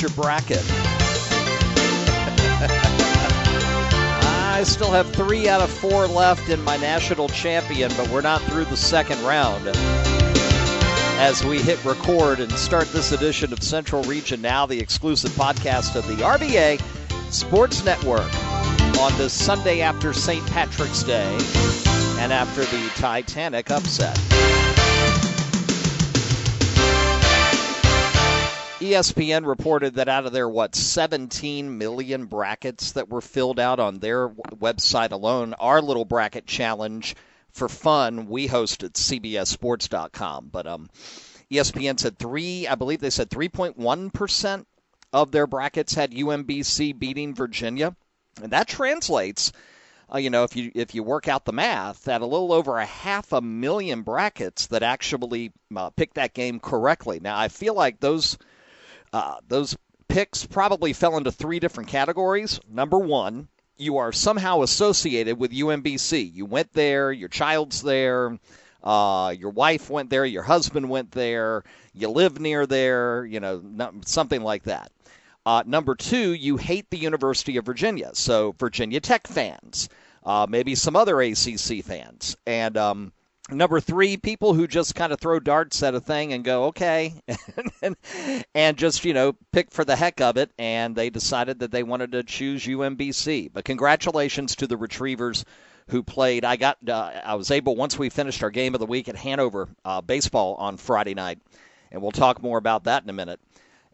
your bracket? I still have three out of four left in my national champion, but we're not through the second round. As we hit record and start this edition of Central Region Now, the exclusive podcast of the RVA Sports Network on this Sunday after St. Patrick's Day and after the Titanic upset. ESPN reported that out of their what 17 million brackets that were filled out on their website alone, our little bracket challenge for fun we hosted CBSSports.com, but um, ESPN said three, I believe they said 3.1 percent of their brackets had UMBC beating Virginia, and that translates. Uh, you know, if you if you work out the math, at a little over a half a million brackets that actually uh, picked that game correctly. Now, I feel like those uh, those picks probably fell into three different categories. Number one, you are somehow associated with UMBC. You went there, your child's there, uh, your wife went there, your husband went there, you live near there, you know, something like that. Uh, number two, you hate the University of Virginia, so Virginia Tech fans, uh, maybe some other ACC fans, and um, Number three, people who just kind of throw darts at a thing and go, okay, and, just, you know, pick for the heck of it. And they decided that they wanted to choose UMBC. But congratulations to the Retrievers who played. I got, uh, I was able, once we finished our game of the week at Hanover uh, baseball on Friday night, and we'll talk more about that in a minute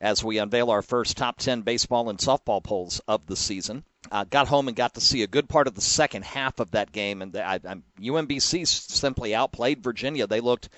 as we unveil our first top 10 baseball and softball polls of the season. Uh, got home and got to see a good part of the second half of that game, and I, I, UMBC simply outplayed Virginia. They looked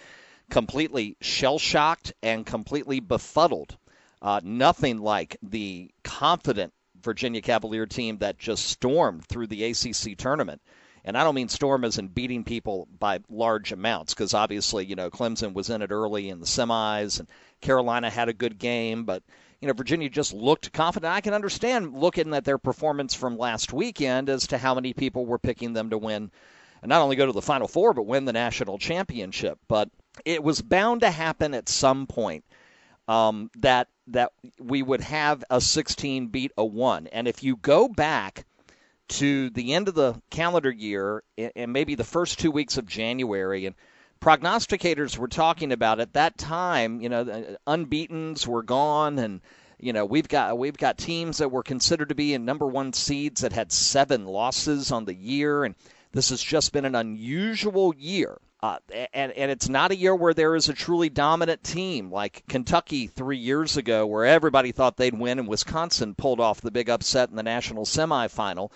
completely shell shocked and completely befuddled. Uh, nothing like the confident Virginia Cavalier team that just stormed through the ACC tournament. And I don't mean storm as in beating people by large amounts, because obviously, you know, Clemson was in it early in the semis, and Carolina had a good game, but you know, Virginia just looked confident. I can understand looking at their performance from last weekend as to how many people were picking them to win and not only go to the Final Four, but win the national championship. But it was bound to happen at some point um, that that we would have a 16 beat a one. And if you go back to the end of the calendar year and maybe the first two weeks of January and prognosticators were talking about at that time, you know, the unbeaten's were gone and you know we've got we've got teams that were considered to be in number one seeds that had seven losses on the year. And this has just been an unusual year. Uh, and and it's not a year where there is a truly dominant team. Like Kentucky three years ago where everybody thought they'd win and Wisconsin pulled off the big upset in the national semifinal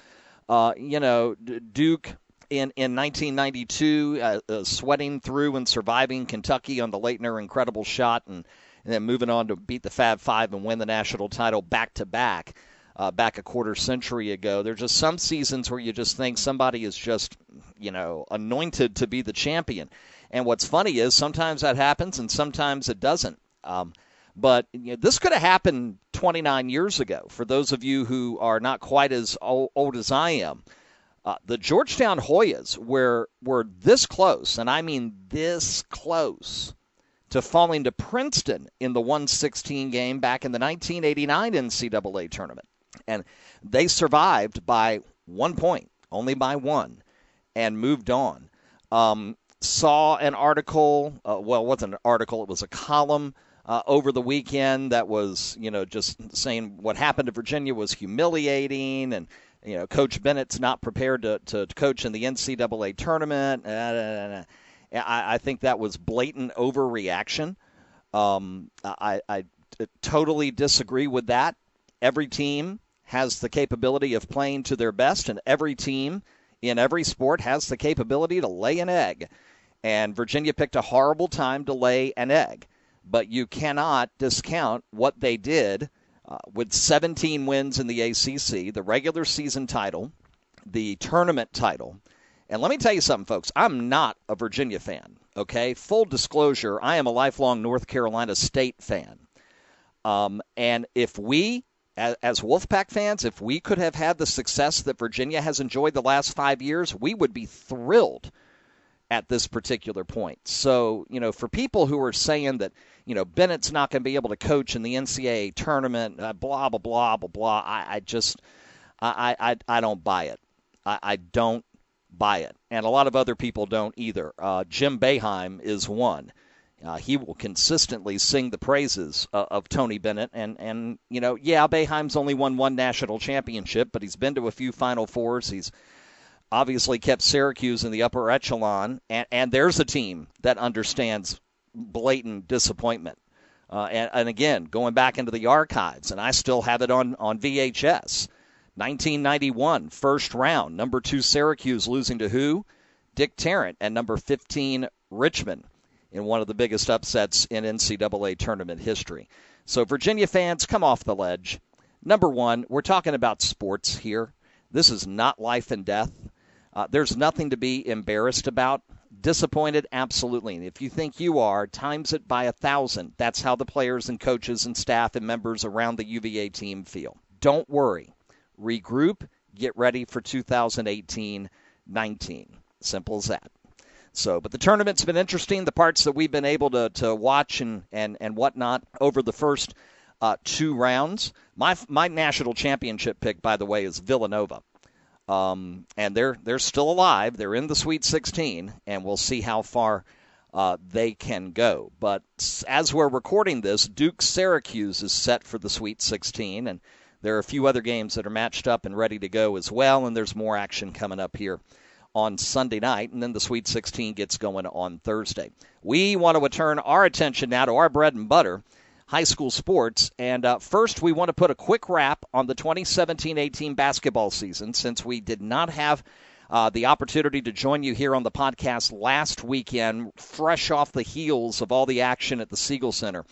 uh, you know Duke in, in 1992, uh, uh, sweating through and surviving Kentucky on the Laettner incredible shot, and, and, then moving on to beat the Fab Five and win the national title back to back. Uh, back a quarter century ago. There's just some seasons where you just think somebody is just, you know, anointed to be the champion. And what's funny is sometimes that happens and sometimes it doesn't. Um, but you know, this could have happened 29 years ago for those of you who are not quite as old, old as I am. Uh, the Georgetown Hoyas were were this close, and I mean this close, to falling to Princeton in the 116 game back in the 1989 NCAA tournament, and they survived by one point, only by one, and moved on. Um, saw an article, uh, well, it wasn't an article; it was a column. Uh, over the weekend, that was, you know, just saying what happened to Virginia was humiliating, and you know, Coach Bennett's not prepared to, to, coach in the NCAA tournament. Uh, I, I think that was blatant overreaction. Um, I, I totally disagree with that. Every team has the capability of playing to their best, and every team in every sport has the capability to lay an egg. And Virginia picked a horrible time to lay an egg. But you cannot discount what they did uh, with 17 wins in the ACC, the regular season title, the tournament title. And let me tell you something, folks. I'm not a Virginia fan, okay? Full disclosure, I am a lifelong North Carolina State fan. Um, and if we, as, as Wolfpack fans, if we could have had the success that Virginia has enjoyed the last five years, we would be thrilled at this particular point. So, you know, for people who are saying that, you know, Bennett's not going to be able to coach in the NCAA tournament, uh, blah, blah, blah, blah, blah, I, I just, I, I, I don't buy it. I, I don't buy it. And a lot of other people don't either. Uh, Jim Boeheim is one. Uh, he will consistently sing the praises uh, of Tony Bennett, and and you know, yeah, Boeheim's only won one national championship, but he's been to a few Final Fours. He's obviously kept Syracuse in the upper echelon, and, and there's a team that understands blatant disappointment. Uh, and, and again, going back into the archives, and I still have it on on VHS. 1991, first round, number two Syracuse losing to who? Dick Tarrant, and number 15 Richmond in one of the biggest upsets in NCAA tournament history. So, Virginia fans, come off the ledge. Number one, we're talking about sports here. This is not life and death. Uh, there's nothing to be embarrassed about. Disappointed, absolutely. And if you think you are, times it by a thousand. That's how the players and coaches and staff and members around the UVA team feel. Don't worry regroup, get ready for 2018 19. Simple as that. So, but the tournament's been interesting. The parts that we've been able to, to watch and, and, and whatnot over the first uh, two rounds. My my national championship pick, by the way, is Villanova, um, and they're they're still alive. They're in the Sweet 16, and we'll see how far uh, they can go. But as we're recording this, Duke Syracuse is set for the Sweet 16, and there are a few other games that are matched up and ready to go as well, and there's more action coming up here on Sunday night, and then the Sweet 16 gets going on Thursday. We want to turn our attention now to our bread and butter, high school sports. And uh, first, we want to put a quick wrap on the 2017 18 basketball season since we did not have. Uh, the opportunity to join you here on the podcast last weekend, fresh off the heels of all the action at the Siegel Center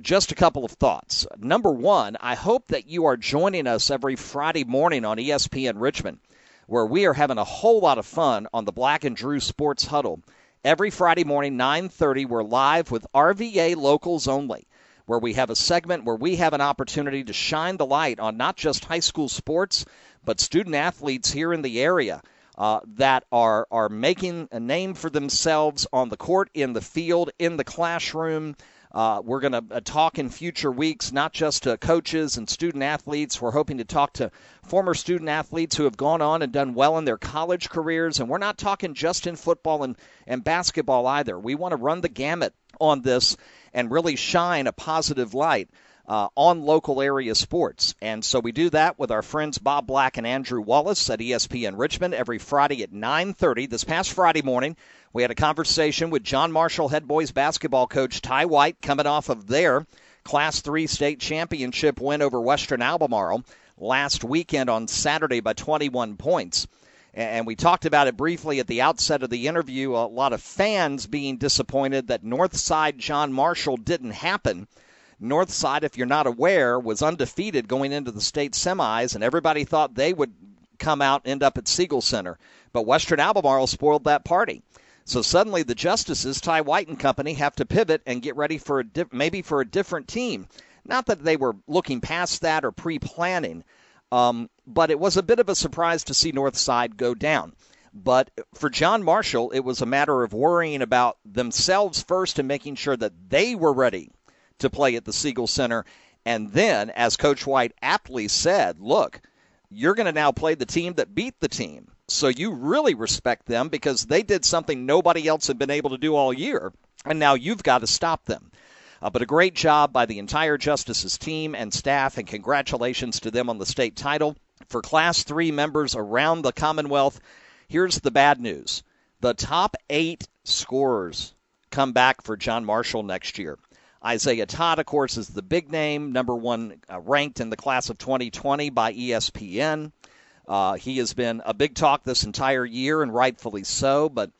just a couple of thoughts. Number one, I hope that you are joining us every Friday morning on ESPN Richmond, where we are having a whole lot of fun on the Black and Drew Sports Huddle. Every Friday morning, 9:30, we're live with RVA Locals Only, where we have a segment where we have an opportunity to shine the light on not just high school sports, but student athletes here in the area. Uh, that are are making a name for themselves on the court, in the field, in the classroom, uh, we're going to uh, talk in future weeks, not just to coaches and student athletes. We're hoping to talk to former student athletes who have gone on and done well in their college careers. And we're not talking just in football and, and basketball either. We want to run the gamut on this and really shine a positive light. Uh, on local area sports. And so we do that with our friends Bob Black and Andrew Wallace at ESPN Richmond every Friday at 9:30. This past Friday morning, we had a conversation with John Marshall head boys basketball coach Ty White coming off of their Class 3 state championship win over Western Albemarle last weekend on Saturday by 21 points. And we talked about it briefly at the outset of the interview. A lot of fans being disappointed that Northside John Marshall didn't happen. Northside, if you're not aware, was undefeated going into the state semis, and everybody thought they would come out end up at Siegel Center. But Western Albemarle spoiled that party. So suddenly the justices, Ty White and company, have to pivot and get ready for a di- maybe for a different team. Not that they were looking past that or pre-planning, um, but it was a bit of a surprise to see Northside go down. But for John Marshall, it was a matter of worrying about themselves first and making sure that they were ready to play at the Siegel Center. And then, as Coach White aptly said, look, you're going to now play the team that beat the team. So you really respect them because they did something nobody else had been able to do all year, and now you've got to stop them. Uh, but a great job by the entire Justices team and staff, and congratulations to them on the state title. For Class 3 members around the Commonwealth, here's the bad news the top eight scorers come back for John Marshall next year. Isaiah Todd, of course, is the big name, number one uh, ranked in the class of 2020 by ESPN. Uh, he has been a big talk this entire year, and rightfully so. But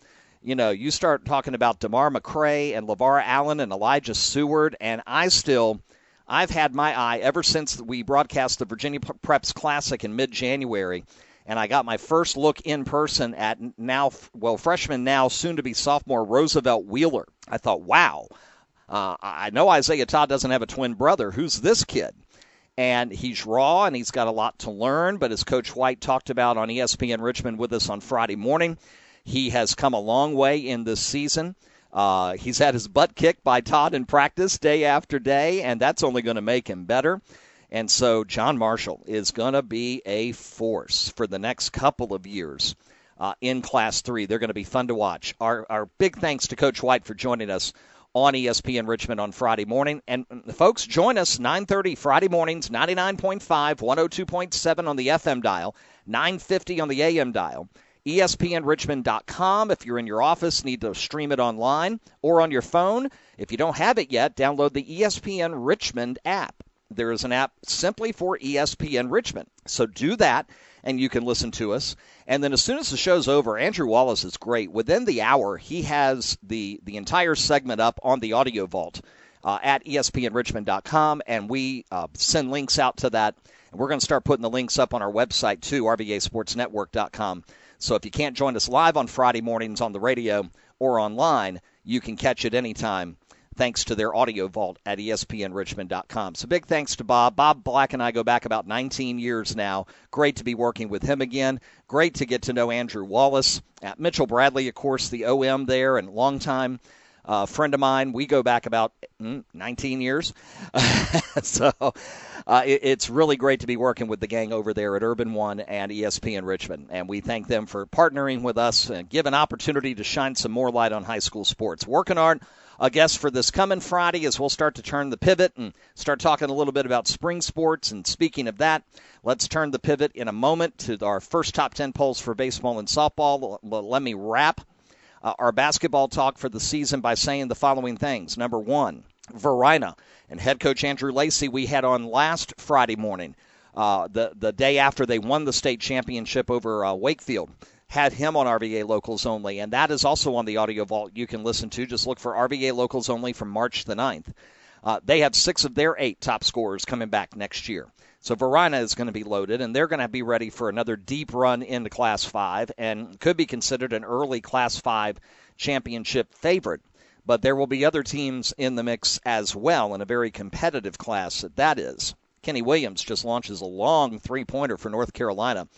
you know, you start talking about Demar McCray and LeVar Allen and Elijah Seward, and I still, I've had my eye ever since we broadcast the Virginia Preps Classic in mid-January, and I got my first look in person at now, well, freshman now, soon to be sophomore Roosevelt Wheeler. I thought, wow. Uh, I know Isaiah Todd doesn't have a twin brother. Who's this kid? and he's raw and he's got a lot to learn. But as Coach White talked about on ESPN Richmond with us on Friday morning, He has come a long way in this season. Uh, he's had his butt kicked by Todd in practice day after day, and that's only going to make him better. And so John Marshall is going to be a force for the next couple of years uh, in Class 3. They're going to be fun to watch. Our, our big thanks to Coach White for joining us on ESPN Richmond on Friday morning. And folks, join us 9:30 Friday mornings, 99.5, 102.7 on the FM dial, 950 on the AM dial. ESPNRichmond.com. If you're in your office, need to stream it online or on your phone. If you don't have it yet, download the ESPN Richmond app. There is an app simply for ESPN Richmond. So do that, and you can listen to us. And then as soon as the show's over, Andrew Wallace is great. Within the hour, he has the, the entire segment up on the Audio Vault uh, at ESPNRichmond.com, and we uh, send links out to that. And we're going to start putting the links up on our website, too, RVASportsNetwork.com. So if you can't join us live on Friday mornings on the radio or online, you can catch it anytime thanks to their audio vault at espnrichmond.com. So big thanks to Bob. Bob Black and I go back about 19 years now. Great to be working with him again. Great to get to know Andrew Wallace. At Mitchell Bradley, of course, the OM there and longtime uh, friend of mine. We go back about mm, 19 years. so uh, it, it's really great to be working with the gang over there at Urban One and ESPN Richmond. And we thank them for partnering with us and give an opportunity to shine some more light on high school sports. Working hard a guest for this coming Friday as we'll start to turn the pivot and start talking a little bit about spring sports. And speaking of that, let's turn the pivot in a moment to our first top 10 polls for baseball and softball. Let me wrap uh, our basketball talk for the season by saying the following things. Number one, Varina and head coach Andrew Lacey, we had on last Friday morning, uh, the, the day after they won the state championship over uh, Wakefield. Had him on RVA Locals Only, and that is also on the audio vault you can listen to. Just look for RVA Locals Only from March the 9th. Uh, they have six of their eight top scorers coming back next year. So Varina is going to be loaded, and they're going to be ready for another deep run into Class 5 and could be considered an early Class 5 championship favorite. But there will be other teams in the mix as well in a very competitive class that is. Kenny Williams just launches a long three-pointer for North Carolina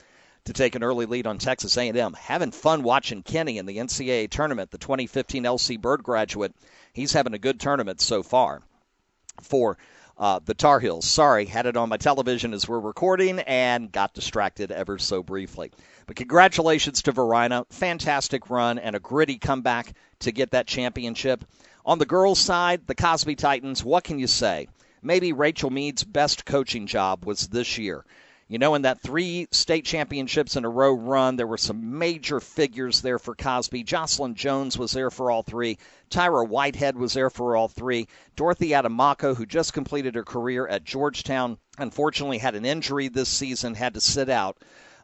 to take an early lead on Texas A&M. Having fun watching Kenny in the NCAA tournament, the 2015 LC Bird graduate. He's having a good tournament so far for uh, the Tar Heels. Sorry, had it on my television as we're recording and got distracted ever so briefly. But congratulations to Varina. Fantastic run and a gritty comeback to get that championship. On the girls' side, the Cosby Titans, what can you say? Maybe Rachel Mead's best coaching job was this year. You know, in that three state championships in a row run, there were some major figures there for Cosby. Jocelyn Jones was there for all three. Tyra Whitehead was there for all three. Dorothy Adomako, who just completed her career at Georgetown, unfortunately had an injury this season, had to sit out.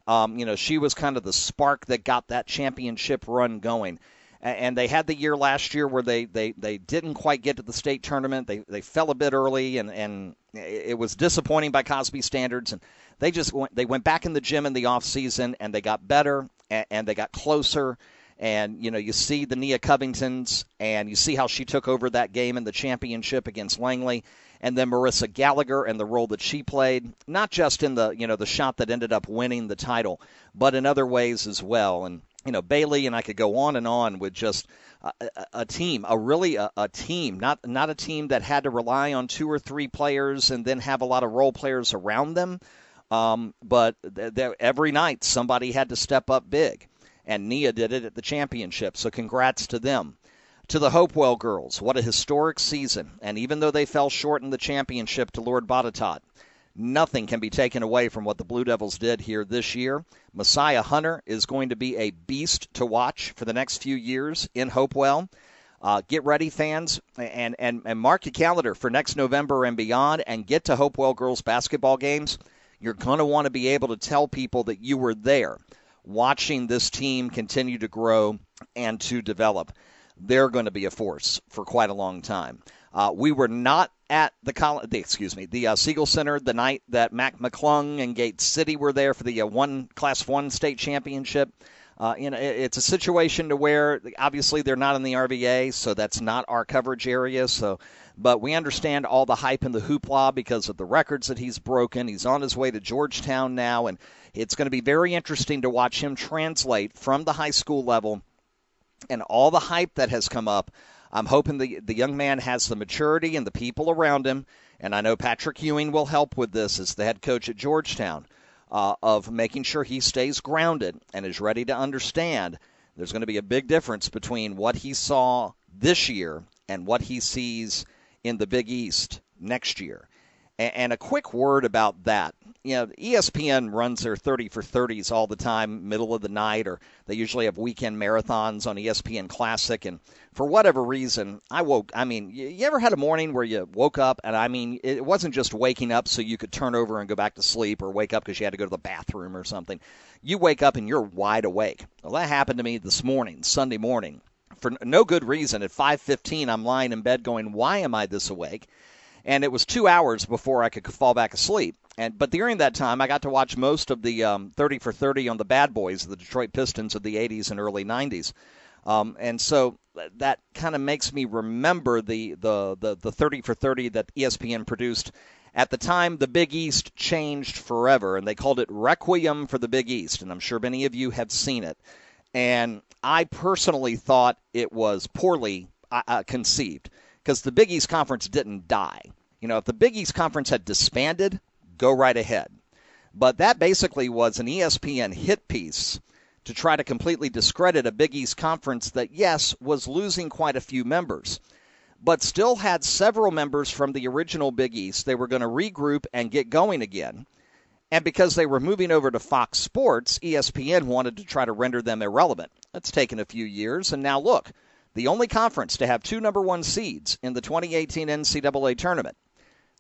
Um, you know, she was kind of the spark that got that championship run going and they had the year last year where they, they, they didn't quite get to the state tournament. They they fell a bit early, and, and it was disappointing by Cosby standards. And they just went, they went back in the gym in the off season, and they got better, and, and they got closer. And you know, you see the Nia Covingtons, and you see how she took over that game in the championship against Langley, and then Marissa Gallagher and the role that she played, not just in the you know the shot that ended up winning the title, but in other ways as well. And you know Bailey and I could go on and on with just a, a, team, a really a, a, team, not not a team that had to rely on two or three players and then have a lot of role players around them. Um, but th- th- every night somebody had to step up big, and Nia did it at the championship. So congrats to them. To the Hopewell girls, what a historic season! And even though they fell short in the championship to Lord Botetourt, Nothing can be taken away from what the Blue Devils did here this year. Messiah Hunter is going to be a beast to watch for the next few years in Hopewell. Uh, get ready, fans, and, and, and mark your calendar for next November and beyond, and get to Hopewell girls basketball games. You're going to want to be able to tell people that you were there watching this team continue to grow and to develop. They're going to be a force for quite a long time. Uh, we were not at the, the excuse me the uh, Siegel Center the night that Mac McClung and Gate City were there for the uh, one Class One state championship. Uh, you know, it's a situation to where obviously they're not in the RVA, so that's not our coverage area. So, but we understand all the hype and the hoopla because of the records that he's broken. He's on his way to Georgetown now, and it's going to be very interesting to watch him translate from the high school level and all the hype that has come up, I'm hoping the the young man has the maturity and the people around him, and I know Patrick Ewing will help with this as the head coach at Georgetown, uh, of making sure he stays grounded and is ready to understand. There's going to be a big difference between what he saw this year and what he sees in the Big East next year. And a quick word about that. You know, ESPN runs their 30 for 30s all the time, middle of the night, or they usually have weekend marathons on ESPN Classic. And for whatever reason, I woke. I mean, you ever had a morning where you woke up, and I mean, it wasn't just waking up so you could turn over and go back to sleep, or wake up because you had to go to the bathroom or something. You wake up and you're wide awake. Well, that happened to me this morning, Sunday morning, for no good reason. At 5:15, I'm lying in bed going, "Why am I this awake?" and it was two hours before I could fall back asleep. And but during that time, I got to watch most of the um, 30 for 30 on the Bad Boys, the Detroit Pistons of the 80s and early 90s. Um, and so that kind of makes me remember the, the, the, the 30 for 30 that ESPN produced. At the time, the Big East changed forever, and they called it Requiem for the Big East. And I'm sure many of you have seen it. And I personally thought it was poorly uh, uh conceived because the Big East Conference didn't die. You know, if the Big East Conference had disbanded, go right ahead. But that basically was an ESPN hit piece to try to completely discredit a Big East Conference that, yes, was losing quite a few members, but still had several members from the original Big East. They were going to regroup and get going again. And because they were moving over to Fox Sports, ESPN wanted to try to render them irrelevant. That's taken a few years, and now look, the only conference to have two number one seeds in the 2018 NCAA tournament,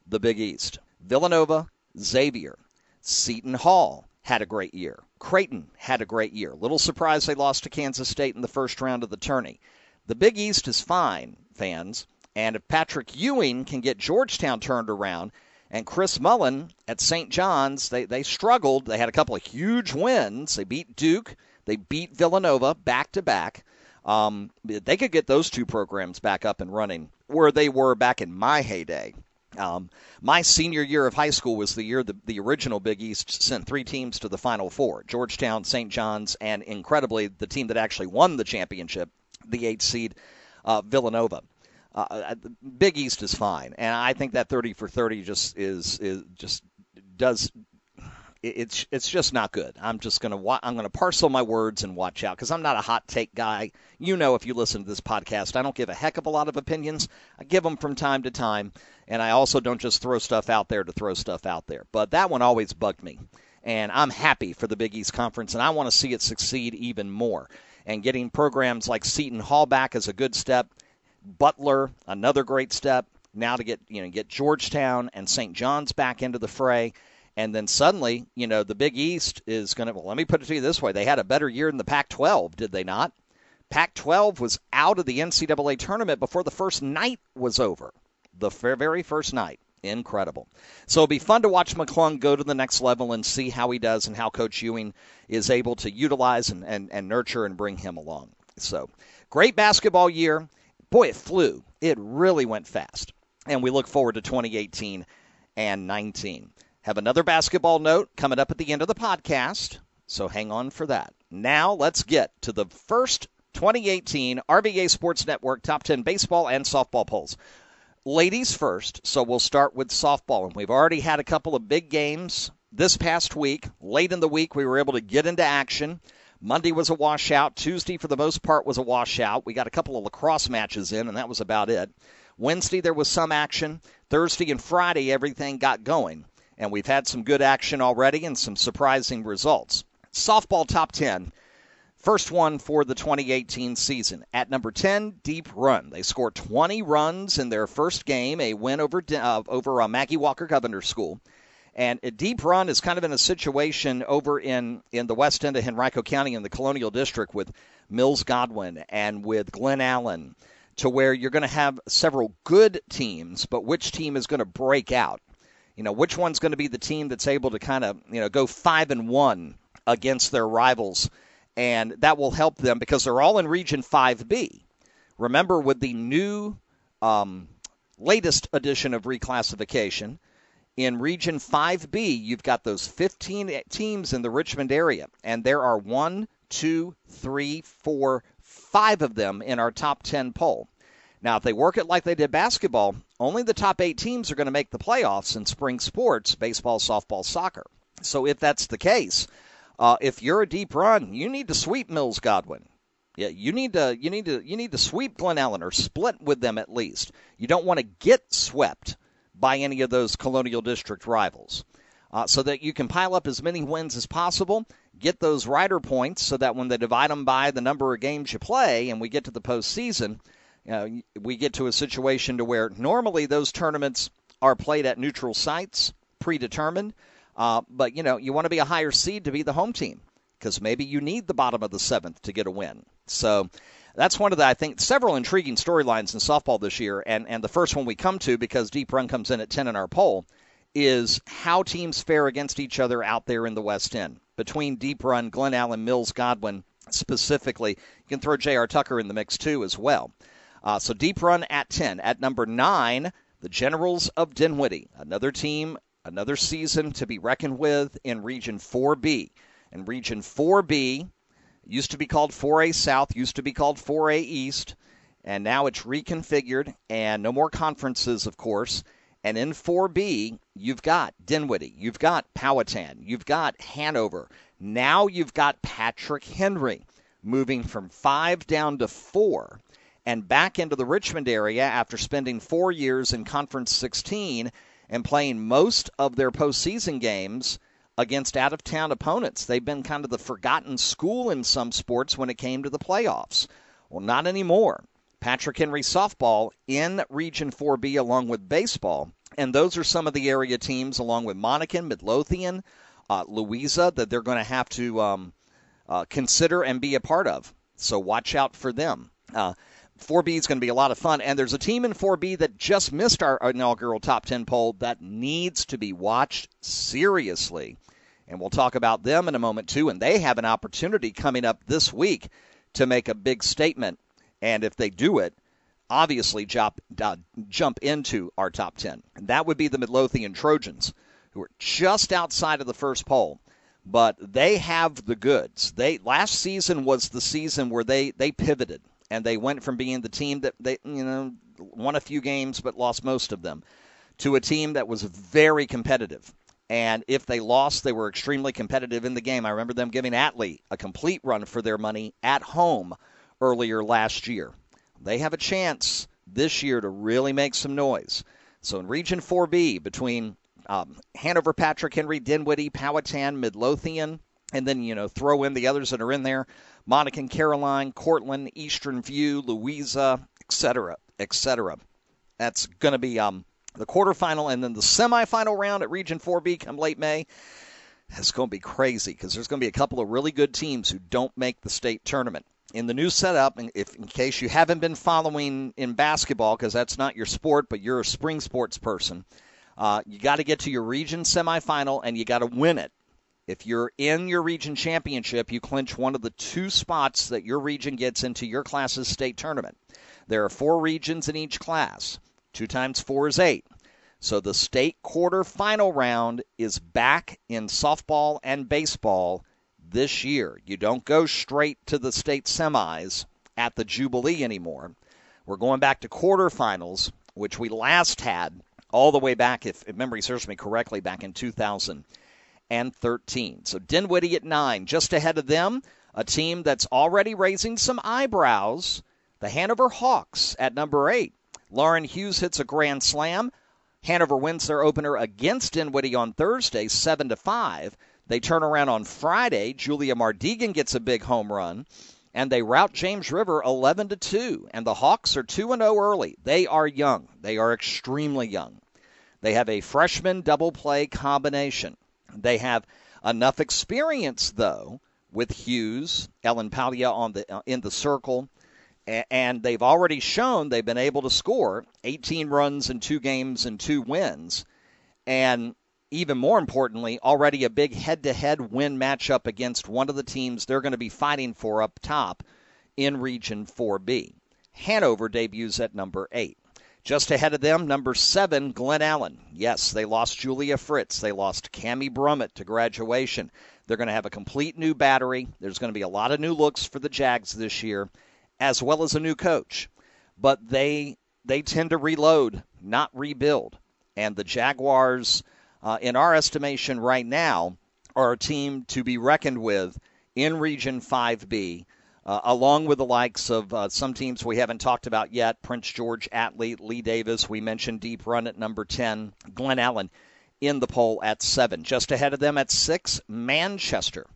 the Big East. Villanova, Xavier, Seton Hall had a great year. Creighton had a great year. Little surprise they lost to Kansas State in the first round of the tourney. The Big East is fine, fans, and if Patrick Ewing can get Georgetown turned around, and Chris Mullin at St. John's, they, they struggled. They had a couple of huge wins. They beat Duke, they beat Villanova back to back. Um, they could get those two programs back up and running where they were back in my heyday. Um, my senior year of high school was the year the, the original Big East sent three teams to the Final Four Georgetown, St. John's, and incredibly, the team that actually won the championship, the eight seed uh, Villanova. Uh, uh Big East is fine, and I think that 30 for 30 just is is just does it's it's just not good. I'm just gonna wa- I'm gonna parcel my words and watch out because I'm not a hot take guy. You know, if you listen to this podcast, I don't give a heck of a lot of opinions. I give them from time to time, and I also don't just throw stuff out there to throw stuff out there. But that one always bugged me, and I'm happy for the Big East Conference, and I want to see it succeed even more. And getting programs like Seton Hall back is a good step. Butler, another great step. Now to get you know get Georgetown and St. John's back into the fray and then suddenly, you know, the Big East is going to. Well, let me put it to you this way: they had a better year than the Pac-12, did they not? Pac-12 was out of the NCAA tournament before the first night was over. The very first night. Incredible. So it'll be fun to watch McClung go to the next level and see how he does and how Coach Ewing is able to utilize and, and, and nurture and bring him along. So great basketball year. Boy, it flew. It really went fast. And we look forward to 2018 and 19. Have another basketball note coming up at the end of the podcast, so hang on for that. Now let's get to the first 2018 RVA Sports Network Top 10 baseball and softball polls. Ladies first, so we'll start with softball. And we've already had a couple of big games this past week. Late in the week, we were able to get into action. Monday was a washout. Tuesday, for the most part, was a washout. We got a couple of lacrosse matches in, and that was about it. Wednesday, there was some action. Thursday and Friday, everything got going and we've had some good action already and some surprising results. Softball top 10. First one for the 2018 season. At number 10, Deep Run. They scored 20 runs in their first game, a win over uh, over uh, Maggie Walker Governor School. And a Deep Run is kind of in a situation over in, in the west end of Henrico County in the Colonial District with Mills Godwin and with Glen Allen to where you're going to have several good teams, but which team is going to break out? you know, which one's going to be the team that's able to kind of, you know, go five and one against their rivals, and that will help them because they're all in Region 5B. Remember, with the new um, latest edition of reclassification, in Region 5B, you've got those 15 teams in the Richmond area, and there are one, two, three, four, five of them in our top 10 poll. Now, if they work it like they did basketball, only the top eight teams are going to make the playoffs in spring sports baseball, softball, soccer. So, if that's the case, uh, if you're a deep run, you need to sweep Mills Godwin. Yeah, you need to you need to you need to sweep Glen Allen or split with them at least. You don't want to get swept by any of those Colonial District rivals. Uh, so that you can pile up as many wins as possible, get those rider points so that when they divide them by the number of games you play and we get to the postseason, you know, we get to a situation to where normally those tournaments are played at neutral sites, predetermined. Uh, but you know, you want to be a higher seed to be the home team because maybe you need the bottom of the seventh to get a win. So that's one of the I think several intriguing storylines in softball this year, and and the first one we come to because Deep Run comes in at ten in our poll is how teams fare against each other out there in the West End between Deep Run, Glen Allen, Mills, Godwin specifically. You can throw J.R. Tucker in the mix too as well. Uh, so Deep Run at ten at number nine. The Generals of Dinwiddie, another team another season to be reckoned with in Region 4B. In Region 4B, used to be called 4A South, used to be called 4A East, and now it's reconfigured, and no more conferences, of course. And in 4B, you've got Dinwiddie, you've got Powhatan, you've got Hanover. Now you've got Patrick Henry moving from five down to four and back into the Richmond area after spending four years in Conference 16 and playing most of their postseason games against out of town opponents. They've been kind of the forgotten school in some sports when it came to the playoffs. Well, not anymore. Patrick Henry softball in Region 4B along with baseball. And those are some of the area teams, along with Monacan, Midlothian, uh, Louisa, that they're going to have to um, uh, consider and be a part of. So watch out for them. Uh, 4B is going to be a lot of fun. And there's a team in 4B that just missed our inaugural top 10 poll that needs to be watched seriously. And we'll talk about them in a moment, too. And they have an opportunity coming up this week to make a big statement. And if they do it, obviously jump, uh, jump into our top 10. And that would be the Midlothian Trojans, who are just outside of the first poll. But they have the goods. They last season was the season where they, they pivoted and they went from being the team that they you know won a few games but lost most of them to a team that was very competitive. And if they lost, they were extremely competitive in the game. I remember them giving Atlee a complete run for their money at home earlier last year. They have a chance this year to really make some noise. So in Region 4B, between um, Hanover, Patrick Henry, Dinwiddie, Powhatan, Midlothian, and then you know throw in the others that are in there Monacan, Caroline, Courtland, Eastern View, Louisa, etc., etc. That's going to be um, the quarterfinal, and then the semifinal round at Region 4B come late May. It's going to be crazy because there's going to be a couple of really good teams who don't make the state tournament. In the new setup, if in case you haven't been following in basketball, because that's not your sport, but you're a spring sports person, uh, you got to get to your region semifinal and you got to win it. If you're in your region championship, you clinch one of the two spots that your region gets into your class's state tournament. There are four regions in each class. Two times four is eight. So the state quarterfinal round is back in softball and baseball this year. You don't go straight to the state semis at the Jubilee anymore. We're going back to quarterfinals, which we last had all the way back, if, if memory serves me correctly, back in 2013. So Dinwiddie at nine, just ahead of them, a team that's already raising some eyebrows. The Hanover Hawks at number eight. Lauren Hughes hits a grand slam. Hanover wins their opener against Dinwiddie on Thursday, seven to five. They turn around on Friday. Julia Mardigan gets a big home run, and they rout James River 11 to two. And the Hawks are two and zero oh early. They are young. They are extremely young. They have a freshman double play combination. They have enough experience, though, with Hughes, Ellen Palia on the uh, in the circle, and they've already shown they've been able to score 18 runs in two games and two wins, and even more importantly, already a big head-to-head win matchup against one of the teams they're going to be fighting for up top in Region 4B. Hanover debuts at number eight. Just ahead of them, number seven, Glen Allen. Yes, they lost Julia Fritz. They lost Cami Brummett to graduation. They're going to have a complete new battery. There's going to be a lot of new looks for the Jags this year. As well as a new coach. But they they tend to reload, not rebuild. And the Jaguars, uh, in our estimation right now, are a team to be reckoned with in Region 5B, uh, along with the likes of uh, some teams we haven't talked about yet Prince George, Atlee, Lee Davis. We mentioned Deep Run at number 10, Glen Allen in the poll at 7. Just ahead of them at 6, Manchester.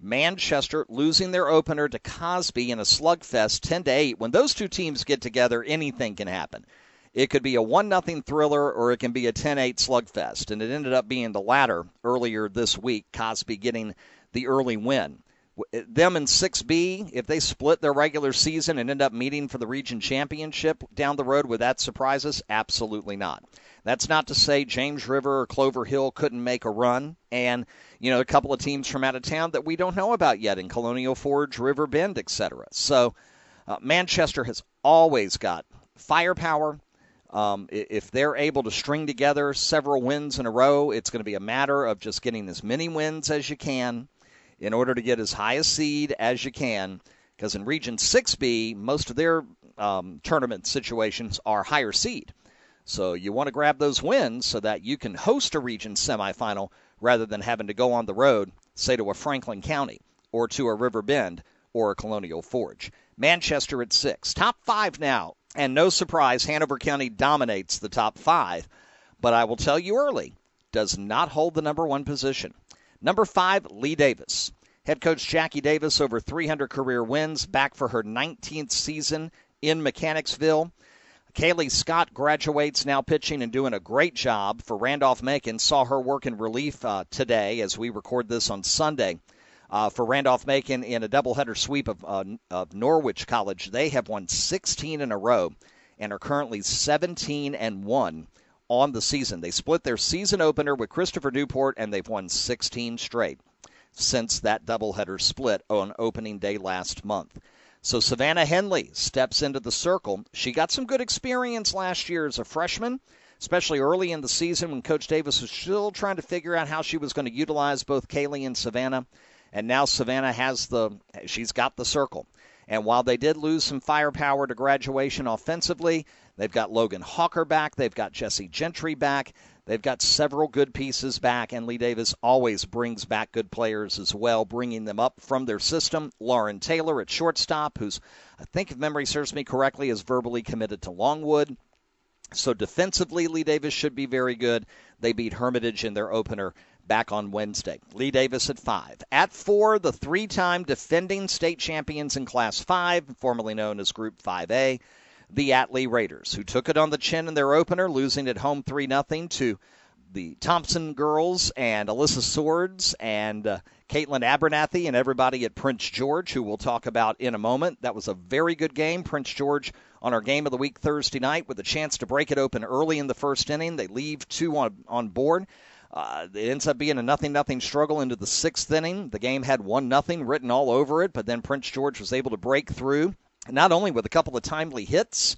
Manchester losing their opener to Cosby in a slugfest 10 to 8. When those two teams get together, anything can happen. It could be a 1 nothing thriller or it can be a 10 8 slugfest. And it ended up being the latter earlier this week, Cosby getting the early win. Eh, them in 6B, if they split their regular season and end up meeting for the region championship down the road, would that surprise us? Absolutely not. That's not to say James River or Clover Hill couldn't make a run. And, you know, a couple of teams from out of town that we don't know about yet in Colonial Forge, River Bend, etc. So uh, Manchester has always got firepower. Um, if they're able to string together several wins in a row, it's going to be a matter of just getting as many wins as you can in order to get as high a seed as you can. Because in Region 6B, most of their um, tournament situations are higher seed. So you want to grab those wins so that you can host a region semifinal rather than having to go on the road, say to a Franklin County or to a River Bend or a Colonial Forge. Manchester at six. Top five now. And no surprise, Hanover County dominates the top five. But I will tell you early, does not hold the number one position. Number five, Lee Davis. Head coach Jackie Davis, over 300 career wins, back for her 19th season in Mechanicsville. Kaylee Scott graduates now pitching and doing a great job for Randolph Macon. Saw her work in relief uh, today as we record this on Sunday. Uh, for Randolph Macon in a doubleheader sweep of, uh, of Norwich College. They have won 16 in a row and are currently 17 and 1 on the season. They split their season opener with Christopher Newport and they've won 16 straight since that doubleheader split on opening day last month. So Savannah Henley steps into the circle. She got some good experience last year as a freshman, especially early in the season when Coach Davis was still trying to figure out how she was going to utilize both Kaylee and Savannah. And now Savannah has the she's got the circle. And while they did lose some firepower to graduation offensively, they've got Logan Hawker back, they've got Jesse Gentry back, They've got several good pieces back, and Lee Davis always brings back good players as well, bringing them up from their system. Lauren Taylor at shortstop, who's, I think, if memory serves me correctly, is verbally committed to Longwood. So defensively, Lee Davis should be very good. They beat Hermitage in their opener back on Wednesday. Lee Davis at five. At four, the three time defending state champions in Class 5, formerly known as Group 5A the Atlee Raiders, who took it on the chin in their opener, losing at home 3 0 to the Thompson girls and Alyssa Swords and uh, Caitlin Abernathy and everybody at Prince George, who we'll talk about in a moment. That was a very good game. Prince George on our game of the week Thursday night with a chance to break it open early in the first inning. They leave two on, on board. Uh, it ends up being a nothing nothing struggle into the sixth inning. The game had one nothing written all over it, but then Prince George was able to break through not only with a couple of timely hits,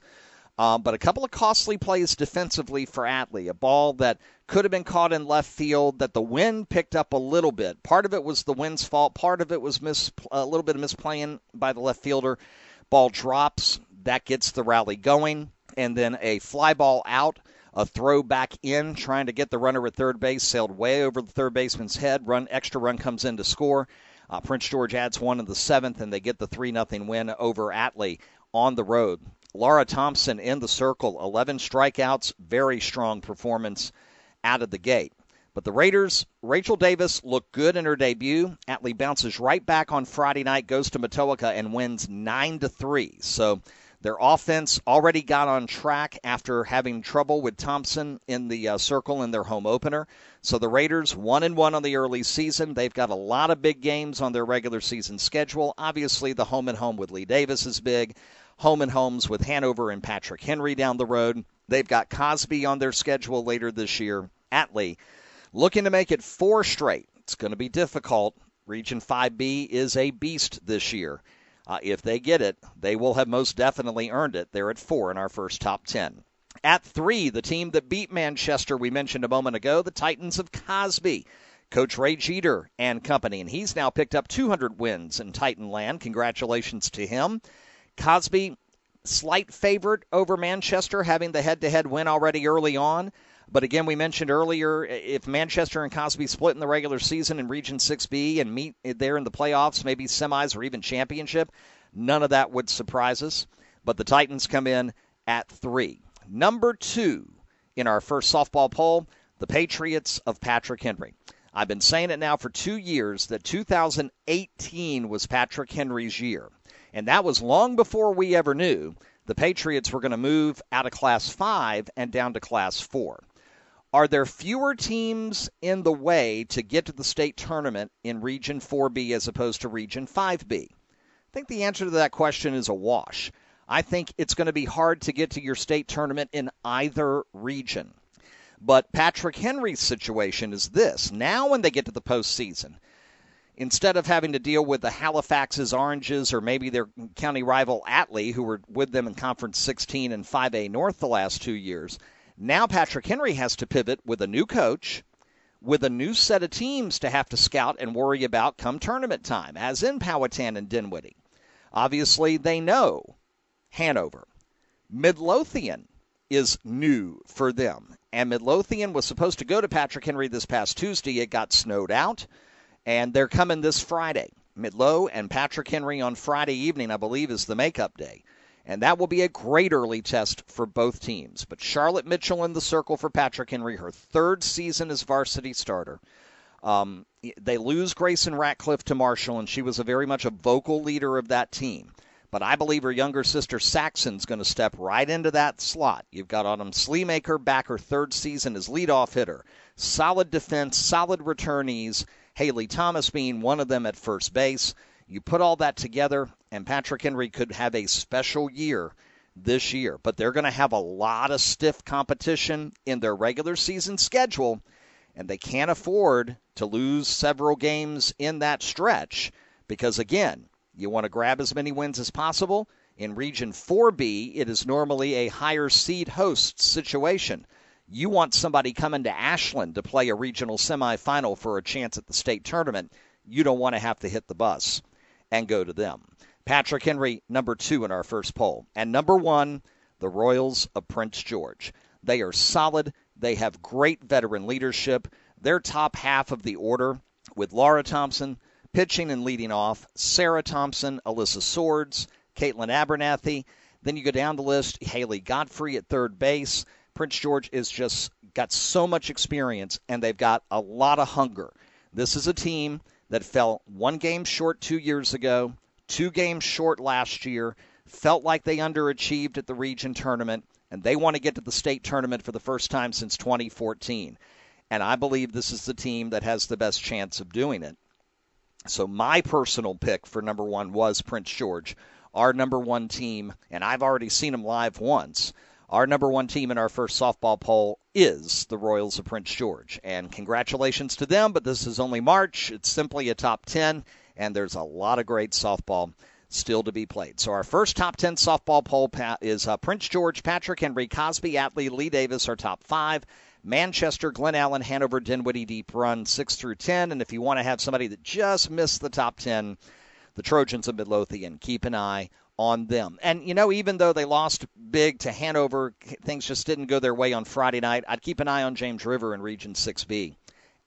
um, but a couple of costly plays defensively for Atlee. A ball that could have been caught in left field that the wind picked up a little bit. Part of it was the wind's fault. Part of it was mis- a little bit of misplaying by the left fielder. Ball drops. That gets the rally going. And then a fly ball out. A throw back in, trying to get the runner at third base, sailed way over the third baseman's head. Run extra run comes in to score. Uh, Prince George adds one in the seventh, and they get the 3 0 win over Atlee on the road. Laura Thompson in the circle, 11 strikeouts, very strong performance out of the gate. But the Raiders, Rachel Davis looked good in her debut. Atlee bounces right back on Friday night, goes to Matoaca and wins 9 to 3. So their offense already got on track after having trouble with Thompson in the uh, circle in their home opener. So the Raiders, one and one on the early season. They've got a lot of big games on their regular season schedule. Obviously, the home and home with Lee Davis is big. Home and homes with Hanover and Patrick Henry down the road. They've got Cosby on their schedule later this year. Atlee looking to make it four straight. It's going to be difficult. Region 5B is a beast this year. Uh, if they get it, they will have most definitely earned it. They're at four in our first top 10. At three, the team that beat Manchester, we mentioned a moment ago, the Titans of Cosby. Coach Ray Jeter and company, and he's now picked up 200 wins in Titan land. Congratulations to him. Cosby, slight favorite over Manchester, having the head to head win already early on. But again, we mentioned earlier if Manchester and Cosby split in the regular season in Region 6B and meet there in the playoffs, maybe semis or even championship, none of that would surprise us. But the Titans come in at three. Number two in our first softball poll, the Patriots of Patrick Henry. I've been saying it now for two years that 2018 was Patrick Henry's year. And that was long before we ever knew the Patriots were going to move out of Class 5 and down to Class 4. Are there fewer teams in the way to get to the state tournament in Region 4B as opposed to Region 5B? I think the answer to that question is a wash. I think it's going to be hard to get to your state tournament in either region. But Patrick Henry's situation is this. Now, when they get to the postseason, instead of having to deal with the Halifax's Oranges or maybe their county rival Atlee, who were with them in Conference 16 and 5A North the last two years, now Patrick Henry has to pivot with a new coach, with a new set of teams to have to scout and worry about come tournament time, as in Powhatan and Dinwiddie. Obviously, they know Hanover. Midlothian is new for them. And Midlothian was supposed to go to Patrick Henry this past Tuesday. It got snowed out, and they're coming this Friday. Midlow and Patrick Henry on Friday evening, I believe, is the makeup day. And that will be a great early test for both teams. But Charlotte Mitchell in the circle for Patrick Henry, her third season as varsity starter. Um, they lose Grayson Ratcliffe to Marshall, and she was a very much a vocal leader of that team. But I believe her younger sister Saxon's going to step right into that slot. You've got Autumn Sleemaker back her third season as leadoff hitter. Solid defense, solid returnees. Haley Thomas being one of them at first base. You put all that together, and Patrick Henry could have a special year this year. But they're going to have a lot of stiff competition in their regular season schedule, and they can't afford to lose several games in that stretch because, again, you want to grab as many wins as possible. In Region 4B, it is normally a higher seed host situation. You want somebody coming to Ashland to play a regional semifinal for a chance at the state tournament. You don't want to have to hit the bus and go to them. Patrick Henry, number two in our first poll. And number one, the Royals of Prince George. They are solid. They have great veteran leadership. Their top half of the order with Laura Thompson, Pitching and leading off, Sarah Thompson, Alyssa Swords, Caitlin Abernathy. Then you go down the list, Haley Godfrey at third base. Prince George is just got so much experience, and they've got a lot of hunger. This is a team that fell one game short two years ago, two games short last year, felt like they underachieved at the region tournament, and they want to get to the state tournament for the first time since 2014. And I believe this is the team that has the best chance of doing it. So my personal pick for number one was Prince George, our number one team, and I've already seen them live once. Our number one team in our first softball poll is the Royals of Prince George. And congratulations to them, but this is only March. It's simply a top 10, and there's a lot of great softball still to be played. So our first top 10 softball poll is uh, Prince George, Patrick Henry, Cosby, Atlee, Lee Davis, our top five. Manchester, Glen Allen, Hanover, Dinwiddie, Deep Run, 6 through 10. And if you want to have somebody that just missed the top 10, the Trojans of Midlothian, keep an eye on them. And, you know, even though they lost big to Hanover, things just didn't go their way on Friday night. I'd keep an eye on James River in Region 6B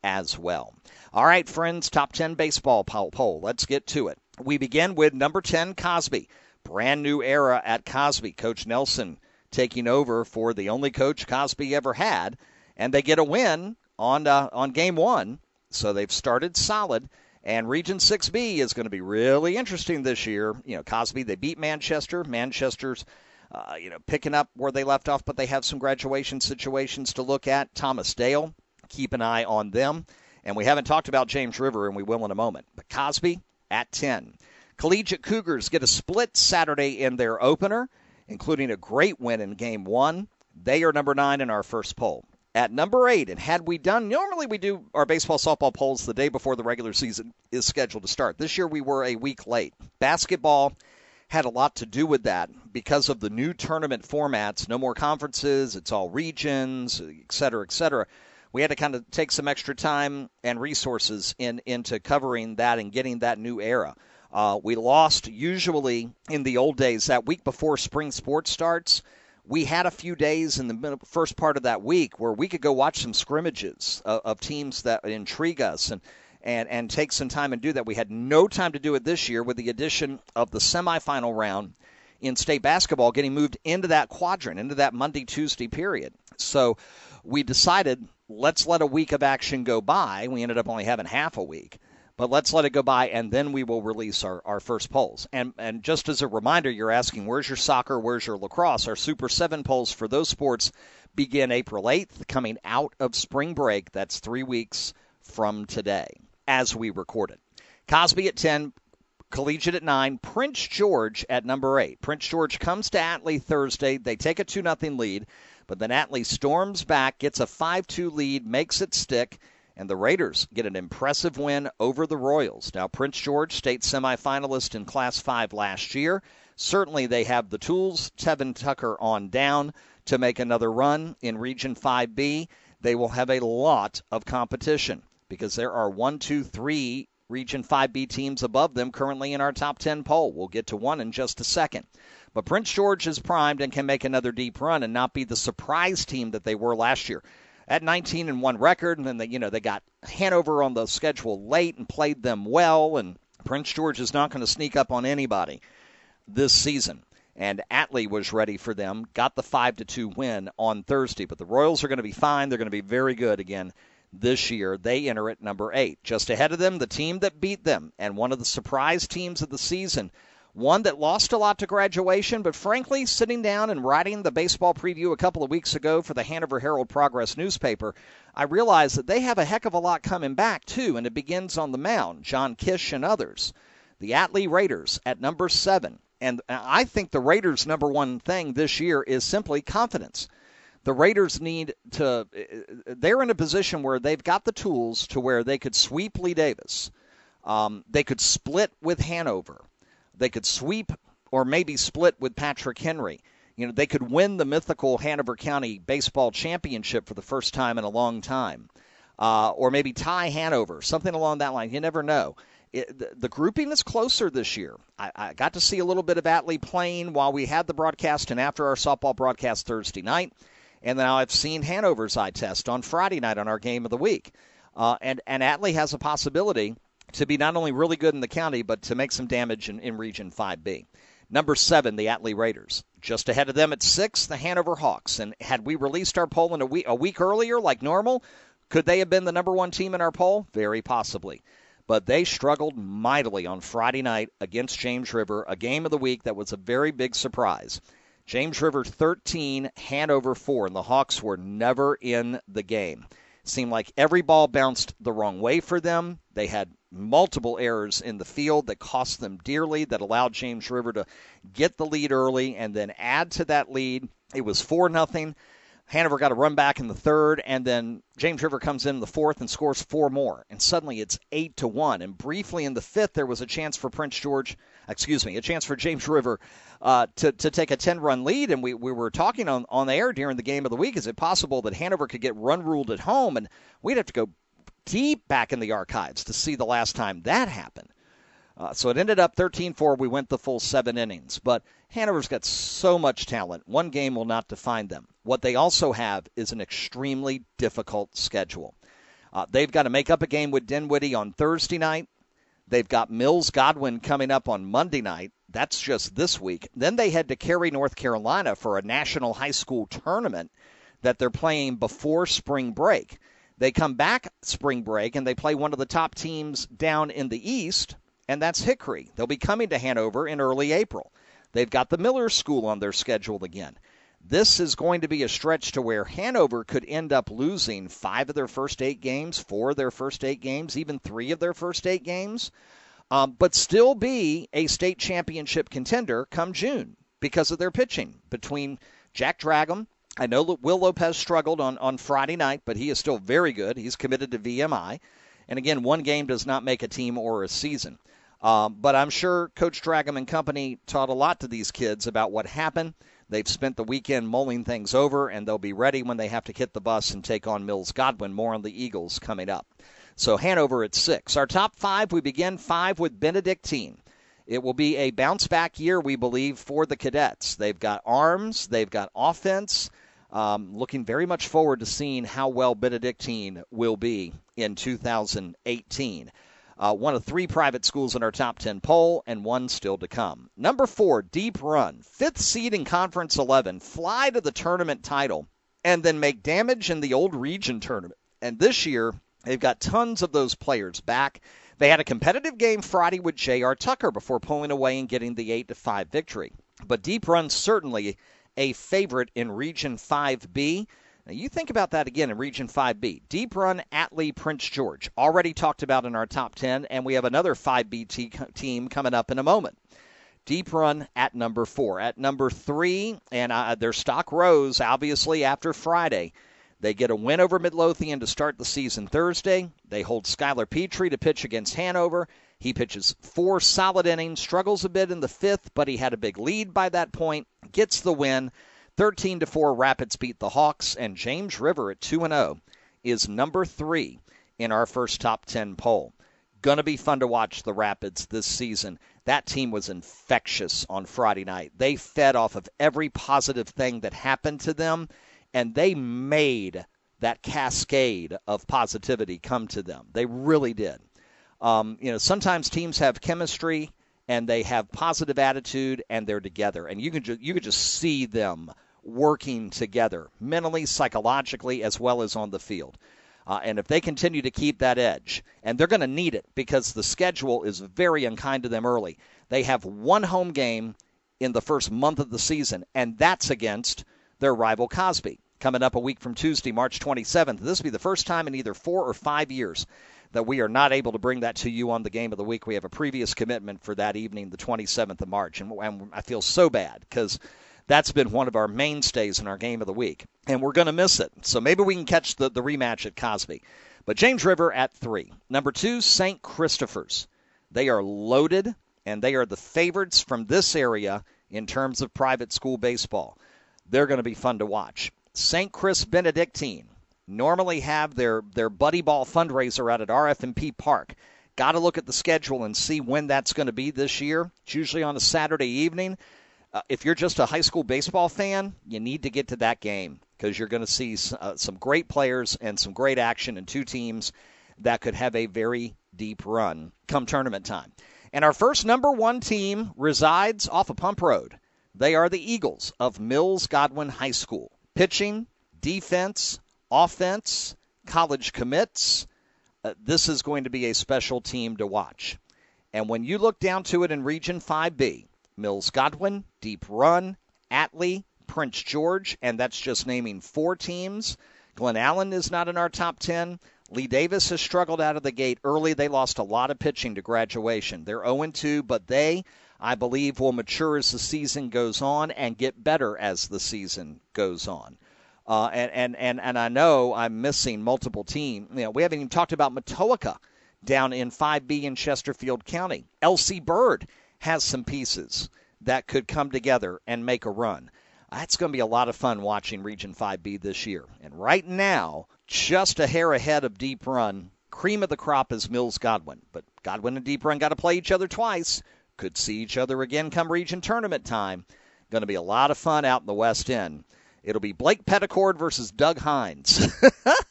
as well. All right, friends, top 10 baseball poll. Let's get to it. We begin with number 10, Cosby. Brand new era at Cosby. Coach Nelson taking over for the only coach Cosby ever had and they get a win on uh, on game one. So they've started solid. And Region 6B is going to be really interesting this year. You know, Cosby, they beat Manchester. Manchester's, uh, you know, picking up where they left off, but they have some graduation situations to look at. Thomas Dale, keep an eye on them. And we haven't talked about James River, and we will in a moment. But Cosby at 10. Collegiate Cougars get a split Saturday in their opener, including a great win in game one. They are number nine in our first poll at number eight. And had we done, normally we do our baseball softball polls the day before the regular season is scheduled to start. This year we were a week late. Basketball had a lot to do with that because of the new tournament formats. No more conferences, it's all regions, et cetera, et cetera. We had to kind of take some extra time and resources in into covering that and getting that new era. Uh, we lost usually in the old days that week before spring sports starts. We had a few days in the first part of that week where we could go watch some scrimmages of, of teams that intrigue us and and and take some time and do that. We had no time to do it this year with the addition of the semifinal round in state basketball getting moved into that quadrant, into that Monday Tuesday period. So we decided let's let a week of action go by. We ended up only having half a week. But let's let it go by, and then we will release our, our first polls. And and just as a reminder, you're asking where's your soccer, where's your lacrosse? Our Super Seven polls for those sports begin April 8th, coming out of spring break. That's three weeks from today as we record it. Cosby at 10, Collegiate at 9, Prince George at number 8. Prince George comes to Atlee Thursday. They take a 2 0 lead, but then Atlee storms back, gets a 5 2 lead, makes it stick, and the Raiders get an impressive win over the Royals. Now, Prince George, state semifinalist in Class 5 last year. Certainly, they have the tools, Tevin Tucker on down, to make another run in Region 5B. They will have a lot of competition because there are one, two, three Region 5B teams above them currently in our top 10 poll. We'll get to one in just a second. But Prince George is primed and can make another deep run and not be the surprise team that they were last year. At 19 and 1 record, and then they, you know, they got Hanover on the schedule late and played them well, and Prince George is not going to sneak up on anybody this season. And Atlee was ready for them, got the 5 to 2 win on Thursday. But the Royals are going to be fine. They're going to be very good again this year. They enter at number eight. Just ahead of them, the team that beat them and one of the surprise teams of the season. One that lost a lot to graduation, but frankly, sitting down and writing the baseball preview a couple of weeks ago for the Hanover Herald Progress newspaper, I realized that they have a heck of a lot coming back, too, and it begins on the mound. John Kish and others. The Atlee Raiders at number seven. And I think the Raiders' number one thing this year is simply confidence the Raiders need to. They're in a position where they've got the tools to where they could sweep Lee Davis. Um, they could split with Hanover. They could sweep or maybe split with Patrick Henry. You know, they could win the mythical Hanover County baseball championship for the first time in a long time, uh, or maybe tie Hanover, something along that line. You never know. It, the, the, grouping is closer this year. I, I, got to see a little bit of Atlee playing while we had the broadcast and after our softball broadcast Thursday night. And now I've seen Hanover's eye test on Friday night on our game of the week. Uh, and, and Atlee has a possibility to be not only really good in the county, but to make some damage in, in Region 5B. Number seven, the Atlee Raiders. Just ahead of them at six, the Hanover Hawks. And had we released our poll in a week, a week earlier, like normal, could they have been the number one team in our poll? Very possibly. But they struggled mightily on Friday night against James River, a game of the week that was a very big surprise. James River 13, Hanover 4, and the Hawks were never in the game. Seemed like every ball bounced the wrong way for them. They had multiple errors in the field that cost them dearly, that allowed James River to get the lead early and then add to that lead. It was 4 nothing. Hanover got a run back in the third, and then James River comes in the fourth and scores four more, and suddenly it's eight to one. And briefly in the fifth, there was a chance for Prince George, excuse me, a chance for James River uh, to to take a ten run lead. And we we were talking on on the air during the game of the week. Is it possible that Hanover could get run ruled at home? And we'd have to go deep back in the archives to see the last time that happened. Uh, so it ended up 13 4. We went the full seven innings. But Hanover's got so much talent. One game will not define them. What they also have is an extremely difficult schedule. Uh, they've got to make up a game with Dinwiddie on Thursday night. They've got Mills Godwin coming up on Monday night. That's just this week. Then they head to Cary, North Carolina for a national high school tournament that they're playing before spring break. They come back spring break and they play one of the top teams down in the East, and that's Hickory. They'll be coming to Hanover in early April. They've got the Miller School on their schedule again. This is going to be a stretch to where Hanover could end up losing five of their first eight games, four of their first eight games, even three of their first eight games, um, but still be a state championship contender come June because of their pitching between Jack Dragum. I know that Will Lopez struggled on, on Friday night, but he is still very good. He's committed to VMI. And again, one game does not make a team or a season. Um, but I'm sure Coach Dragum and company taught a lot to these kids about what happened. They've spent the weekend mulling things over, and they'll be ready when they have to hit the bus and take on Mills Godwin. More on the Eagles coming up. So Hanover at six. Our top five, we begin five with Benedictine. It will be a bounce back year, we believe, for the cadets. They've got arms, they've got offense. Um, looking very much forward to seeing how well Benedictine will be in 2018. Uh, one of three private schools in our top 10 poll, and one still to come. Number four, Deep Run. Fifth seed in Conference 11. Fly to the tournament title, and then make damage in the old region tournament. And this year, they've got tons of those players back. They had a competitive game Friday with J.R. Tucker before pulling away and getting the 8 to 5 victory. But Deep Run certainly a favorite in Region 5B. Now, you think about that again in Region 5B. Deep Run, Atlee, Prince George, already talked about in our top 10, and we have another 5B t- team coming up in a moment. Deep Run at number four. At number three, and uh, their stock rose, obviously, after Friday. They get a win over Midlothian to start the season Thursday. They hold Skylar Petrie to pitch against Hanover. He pitches four solid innings, struggles a bit in the fifth, but he had a big lead by that point, gets the win. 13 to 4 Rapids beat the Hawks and James River at 2 and 0 is number 3 in our first top 10 poll. Going to be fun to watch the Rapids this season. That team was infectious on Friday night. They fed off of every positive thing that happened to them and they made that cascade of positivity come to them. They really did. Um, you know, sometimes teams have chemistry and they have positive attitude and they're together, and you can ju- you can just see them working together mentally, psychologically, as well as on the field. Uh, and if they continue to keep that edge, and they're going to need it because the schedule is very unkind to them early. They have one home game in the first month of the season, and that's against their rival Cosby. Coming up a week from Tuesday, March 27th. This will be the first time in either four or five years that we are not able to bring that to you on the game of the week. We have a previous commitment for that evening, the 27th of March, and, and I feel so bad because that's been one of our mainstays in our game of the week, and we're going to miss it. So maybe we can catch the, the rematch at Cosby. But James River at three. Number two, St. Christopher's. They are loaded, and they are the favorites from this area in terms of private school baseball. They're going to be fun to watch. St. Chris Benedictine normally have their, their buddy ball fundraiser out at RF&P Park. Got to look at the schedule and see when that's going to be this year. It's usually on a Saturday evening. Uh, if you're just a high school baseball fan, you need to get to that game because you're going to see uh, some great players and some great action in two teams that could have a very deep run come tournament time. And our first number one team resides off of Pump Road. They are the Eagles of Mills Godwin High School. Pitching, defense, offense, college commits. Uh, this is going to be a special team to watch. And when you look down to it in Region 5B, Mills Godwin, Deep Run, Atlee, Prince George, and that's just naming four teams. Glen Allen is not in our top 10. Lee Davis has struggled out of the gate early. They lost a lot of pitching to graduation. They're 0 2, but they, I believe, will mature as the season goes on and get better as the season goes on. Uh, and, and, and, and I know I'm missing multiple teams. You know, we haven't even talked about Matoaca down in 5B in Chesterfield County. LC Bird has some pieces that could come together and make a run. That's going to be a lot of fun watching Region 5B this year. And right now, just a hair ahead of Deep Run, cream of the crop is Mills Godwin. But Godwin and Deep Run got to play each other twice. Could see each other again come region tournament time. Going to be a lot of fun out in the West End. It'll be Blake Petticord versus Doug Hines.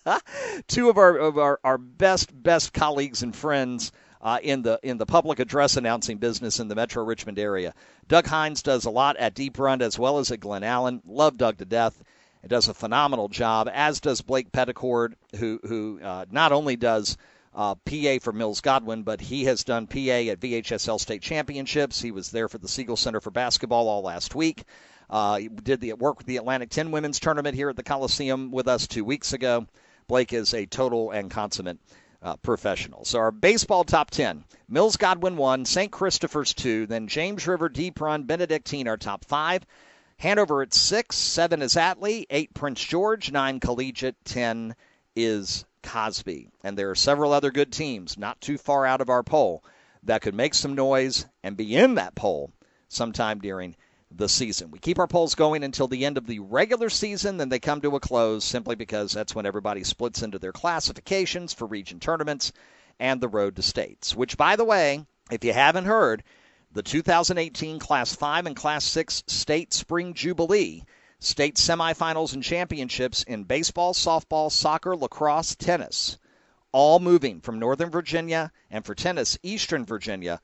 Two of our of our, our best best colleagues and friends uh, in the in the public address announcing business in the Metro Richmond area. Doug Hines does a lot at Deep Run as well as at Glen Allen. Love Doug to death. It does a phenomenal job, as does Blake Petticord, who who uh, not only does uh, PA for Mills Godwin, but he has done PA at VHSL state championships. He was there for the Siegel Center for basketball all last week. Uh, did the work with the Atlantic 10 women's tournament here at the Coliseum with us two weeks ago. Blake is a total and consummate uh, professional. So our baseball top 10. Mills Godwin 1, St. Christopher's 2, then James River, Deep Run, Benedictine are top 5. Hanover at 6, 7 is Atlee, 8 Prince George, 9 Collegiate, 10 is Cosby. And there are several other good teams not too far out of our poll that could make some noise and be in that poll sometime during the season. We keep our polls going until the end of the regular season, then they come to a close simply because that's when everybody splits into their classifications for region tournaments and the road to states. Which, by the way, if you haven't heard, the 2018 Class 5 and Class 6 State Spring Jubilee, state semifinals and championships in baseball, softball, soccer, lacrosse, tennis, all moving from Northern Virginia and for tennis, Eastern Virginia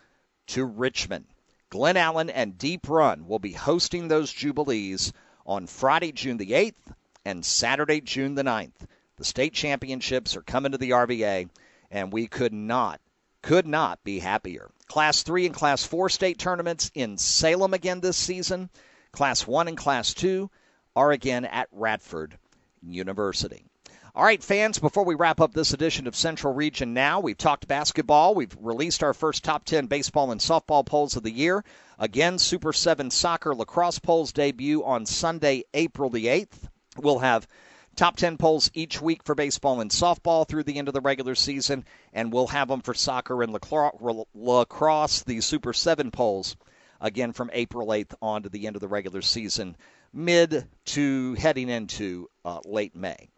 to Richmond. Glen Allen and Deep Run will be hosting those Jubilees on Friday, June the 8th and Saturday, June the 9th. The state championships are coming to the RVA, and we could not, could not be happier. Class 3 and Class 4 state tournaments in Salem again this season. Class 1 and Class 2 are again at Radford University. All right, fans, before we wrap up this edition of Central Region Now, we've talked basketball. We've released our first top 10 baseball and softball polls of the year. Again, Super 7 soccer lacrosse polls debut on Sunday, April the 8th. We'll have Top 10 polls each week for baseball and softball through the end of the regular season, and we'll have them for soccer and lacrosse, the Super 7 polls, again from April 8th on to the end of the regular season, mid to heading into uh, late May.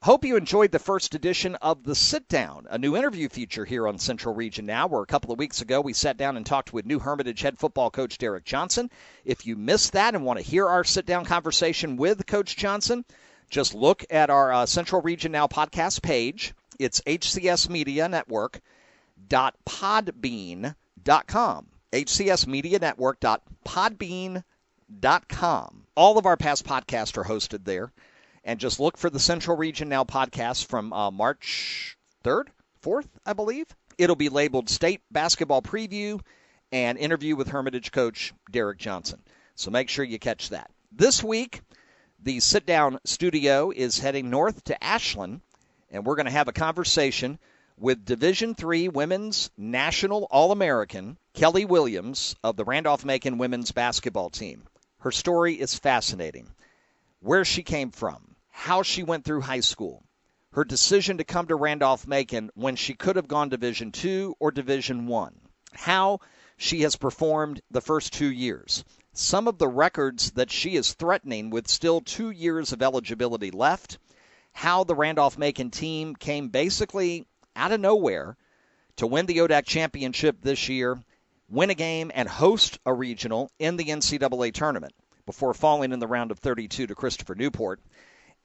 Hope you enjoyed the first edition of The Sit Down, a new interview feature here on Central Region Now, where a couple of weeks ago we sat down and talked with New Hermitage head football coach Derek Johnson. If you missed that and want to hear our sit down conversation with Coach Johnson, just look at our uh, Central Region Now podcast page. It's HCS Media podbean.com. HCS Media Network dot podbean.com. All of our past podcasts are hosted there. And just look for the Central Region Now podcast from uh, March 3rd, 4th, I believe. It'll be labeled State Basketball Preview and interview with Hermitage coach Derek Johnson. So make sure you catch that. This week, the sit down studio is heading north to Ashland, and we're going to have a conversation with Division Three Women's National All American Kelly Williams of the Randolph Macon women's basketball team. Her story is fascinating. Where she came from, how she went through high school, her decision to come to Randolph Macon when she could have gone Division Two or Division One, how she has performed the first two years, some of the records that she is threatening with still two years of eligibility left, how the Randolph Macon team came basically out of nowhere to win the ODAC championship this year, win a game, and host a regional in the NCAA tournament before falling in the round of 32 to Christopher Newport,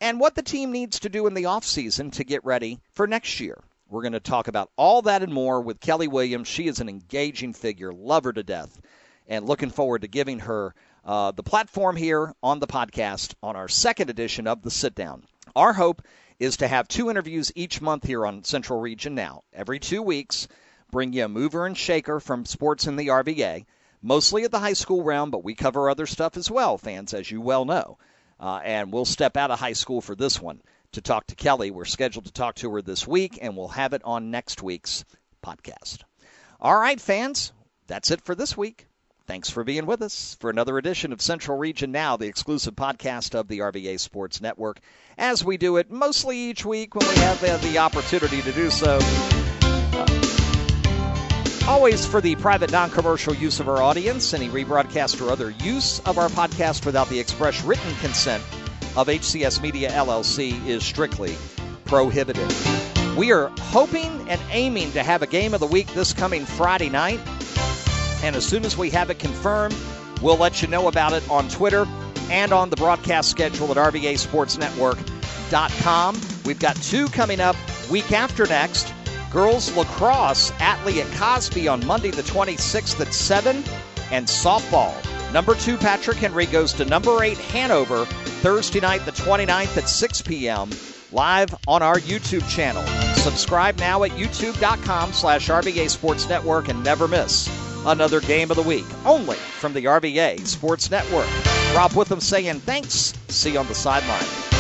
and what the team needs to do in the offseason to get ready for next year. We're going to talk about all that and more with Kelly Williams. She is an engaging figure, love her to death and looking forward to giving her uh, the platform here on the podcast on our second edition of the Sit Down. Our hope is to have two interviews each month here on Central Region Now. Every two weeks, bring you a mover and shaker from sports in the RVA, mostly at the high school realm, but we cover other stuff as well, fans, as you well know. Uh, and we'll step out of high school for this one to talk to Kelly. We're scheduled to talk to her this week, and we'll have it on next week's podcast. All right, fans, that's it for this week. Thanks for being with us for another edition of Central Region Now, the exclusive podcast of the RVA Sports Network, as we do it mostly each week when we have uh, the opportunity to do so. Always for the private non commercial use of our audience, any rebroadcast or other use of our podcast without the express written consent of HCS Media LLC is strictly prohibited. We are hoping and aiming to have a game of the week this coming Friday night and as soon as we have it confirmed, we'll let you know about it on Twitter and on the broadcast schedule at RVASportsNetwork.com. We've got two coming up week after next. Girls lacrosse at Lee at Cosby on Monday the 26th at 7, and softball. Number two, Patrick Henry goes to number eight, Hanover, Thursday night the 29th at 6 p.m. live on our YouTube channel. Subscribe now at youtube.com slash RVA Sports Network and never miss another game of the week, only from the RVA Sports Network. Rob Witham saying thanks. See you on the sideline.